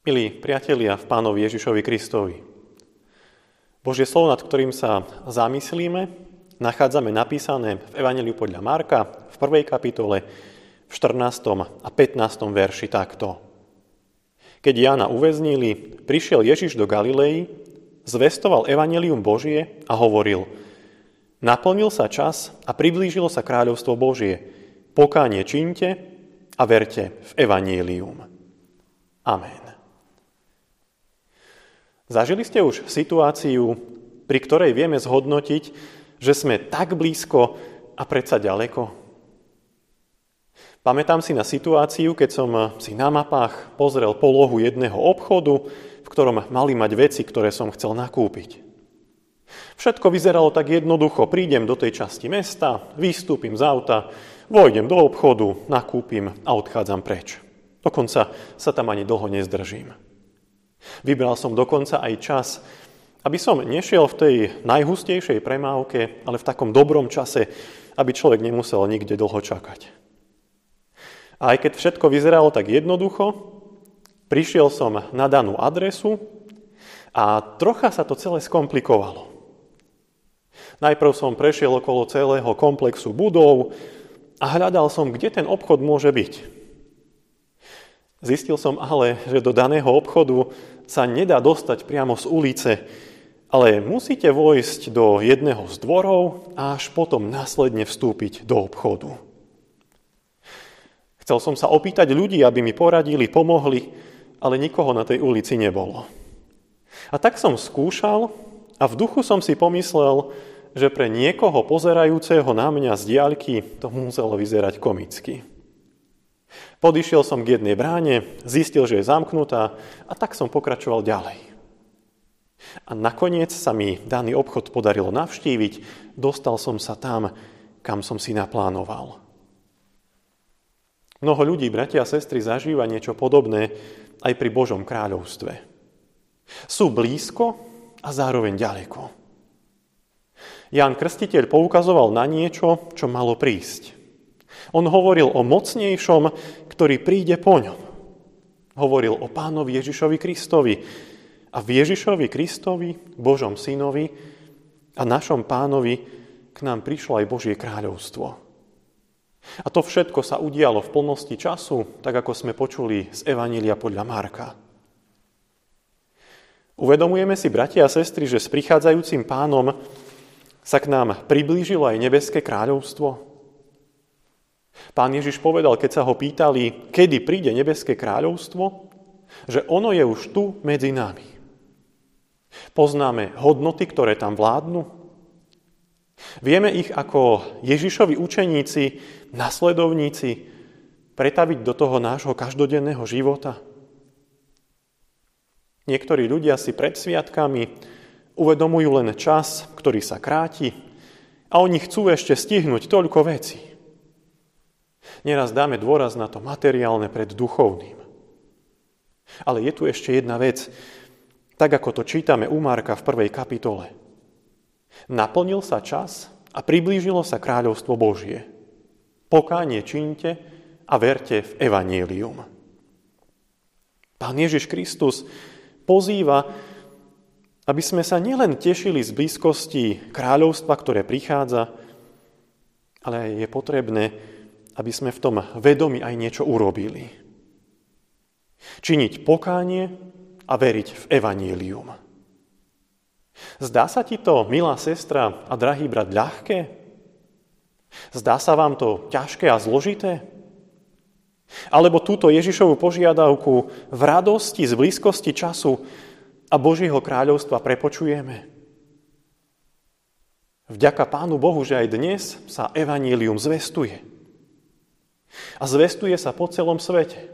Milí priatelia v Pánovi Ježišovi Kristovi, Božie slovo, nad ktorým sa zamyslíme, nachádzame napísané v Evangeliu podľa Marka v prvej kapitole v 14. a 15. verši takto. Keď Jána uväznili, prišiel Ježiš do Galilei, zvestoval Evangelium Božie a hovoril Naplnil sa čas a priblížilo sa kráľovstvo Božie. Pokánie činte a verte v Evangelium. Amen. Zažili ste už situáciu, pri ktorej vieme zhodnotiť, že sme tak blízko a predsa ďaleko? Pamätám si na situáciu, keď som si na mapách pozrel polohu jedného obchodu, v ktorom mali mať veci, ktoré som chcel nakúpiť. Všetko vyzeralo tak jednoducho. Prídem do tej časti mesta, vystúpim z auta, vojdem do obchodu, nakúpim a odchádzam preč. Dokonca sa tam ani dlho nezdržím. Vybral som dokonca aj čas, aby som nešiel v tej najhustejšej premávke, ale v takom dobrom čase, aby človek nemusel nikde dlho čakať. A aj keď všetko vyzeralo tak jednoducho, prišiel som na danú adresu a trocha sa to celé skomplikovalo. Najprv som prešiel okolo celého komplexu budov a hľadal som, kde ten obchod môže byť. Zistil som ale, že do daného obchodu sa nedá dostať priamo z ulice, ale musíte vojsť do jedného z dvorov a až potom následne vstúpiť do obchodu. Chcel som sa opýtať ľudí, aby mi poradili, pomohli, ale nikoho na tej ulici nebolo. A tak som skúšal a v duchu som si pomyslel, že pre niekoho pozerajúceho na mňa z diaľky to muselo vyzerať komicky. Podišiel som k jednej bráne, zistil, že je zamknutá a tak som pokračoval ďalej. A nakoniec sa mi daný obchod podarilo navštíviť, dostal som sa tam, kam som si naplánoval. Mnoho ľudí, bratia a sestry, zažíva niečo podobné aj pri Božom kráľovstve. Sú blízko a zároveň ďaleko. Ján Krstiteľ poukazoval na niečo, čo malo prísť. On hovoril o mocnejšom, ktorý príde po ňom. Hovoril o pánovi Ježišovi Kristovi. A v Ježišovi Kristovi, Božom synovi a našom pánovi k nám prišlo aj Božie kráľovstvo. A to všetko sa udialo v plnosti času, tak ako sme počuli z Evanília podľa Marka. Uvedomujeme si, bratia a sestry, že s prichádzajúcim pánom sa k nám priblížilo aj nebeské kráľovstvo. Pán Ježiš povedal, keď sa ho pýtali, kedy príde nebeské kráľovstvo, že ono je už tu medzi nami. Poznáme hodnoty, ktoré tam vládnu. Vieme ich ako Ježišovi učeníci, nasledovníci pretaviť do toho nášho každodenného života. Niektorí ľudia si pred sviatkami uvedomujú len čas, ktorý sa kráti a oni chcú ešte stihnúť toľko vecí. Neraz dáme dôraz na to materiálne pred duchovným. Ale je tu ešte jedna vec, tak ako to čítame u Marka v prvej kapitole. Naplnil sa čas a priblížilo sa kráľovstvo Božie. Pokánie čínte a verte v evanílium. Pán Ježiš Kristus pozýva, aby sme sa nielen tešili z blízkosti kráľovstva, ktoré prichádza, ale je potrebné aby sme v tom vedomi aj niečo urobili. Činiť pokánie a veriť v evanílium. Zdá sa ti to, milá sestra a drahý brat, ľahké? Zdá sa vám to ťažké a zložité? Alebo túto Ježišovu požiadavku v radosti z blízkosti času a Božieho kráľovstva prepočujeme? Vďaka Pánu Bohu, že aj dnes sa evanílium zvestuje. A zvestuje sa po celom svete.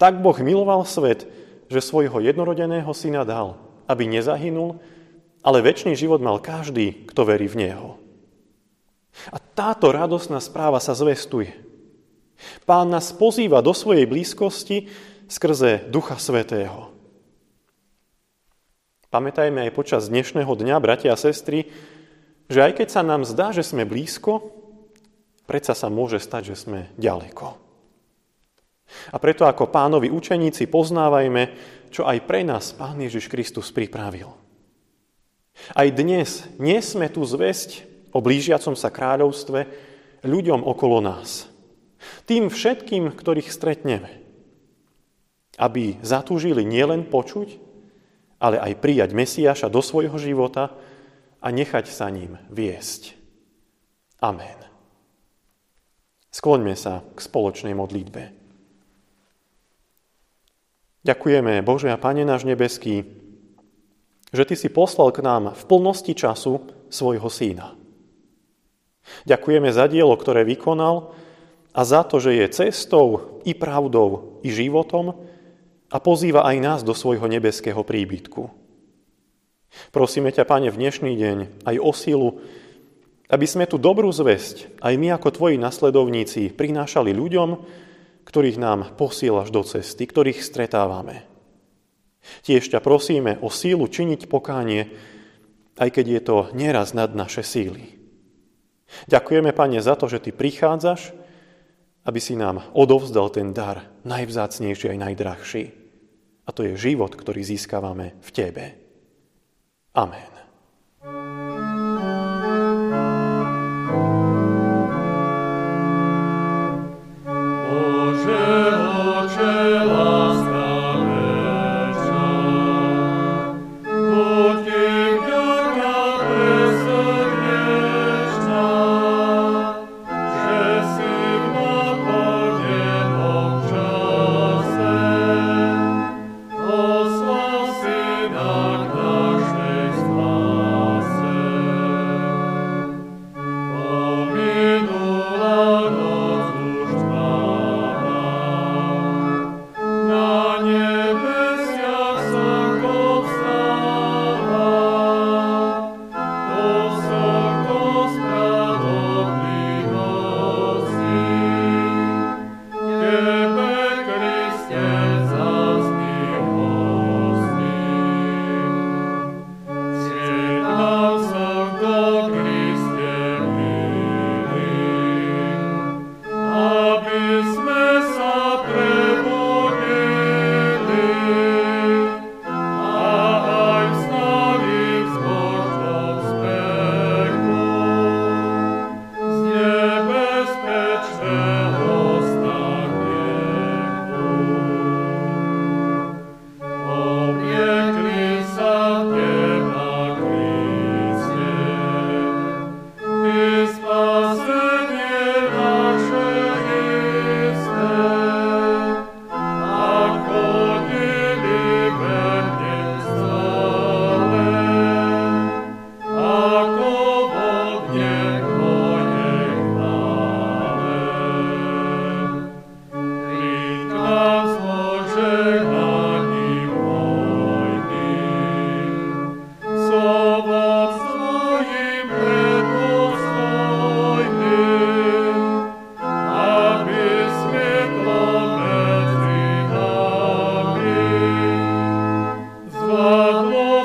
Tak Boh miloval svet, že svojho jednorodeného syna dal, aby nezahynul, ale väčší život mal každý, kto verí v Neho. A táto radosná správa sa zvestuje. Pán nás pozýva do svojej blízkosti skrze Ducha Svetého. Pamätajme aj počas dnešného dňa, bratia a sestry, že aj keď sa nám zdá, že sme blízko, predsa sa môže stať, že sme ďaleko. A preto ako pánovi učeníci poznávajme, čo aj pre nás Pán Ježiš Kristus pripravil. Aj dnes nesme tu zväzť o blížiacom sa kráľovstve ľuďom okolo nás. Tým všetkým, ktorých stretneme. Aby zatúžili nielen počuť, ale aj prijať Mesiaša do svojho života a nechať sa ním viesť. Amen. Skloňme sa k spoločnej modlitbe. Ďakujeme, Bože a Pane náš nebeský, že Ty si poslal k nám v plnosti času svojho Syna. Ďakujeme za dielo, ktoré vykonal a za to, že je cestou i pravdou i životom a pozýva aj nás do svojho nebeského príbytku. Prosíme ťa, Pane, v dnešný deň aj o silu, aby sme tu dobrú zväzť, aj my ako Tvoji nasledovníci, prinášali ľuďom, ktorých nám posielaš do cesty, ktorých stretávame. Tiež ťa prosíme o sílu činiť pokánie, aj keď je to nieraz nad naše síly. Ďakujeme, Pane, za to, že Ty prichádzaš, aby si nám odovzdal ten dar, najvzácnejší aj najdrahší. A to je život, ktorý získavame v Tebe. Amen. 사랑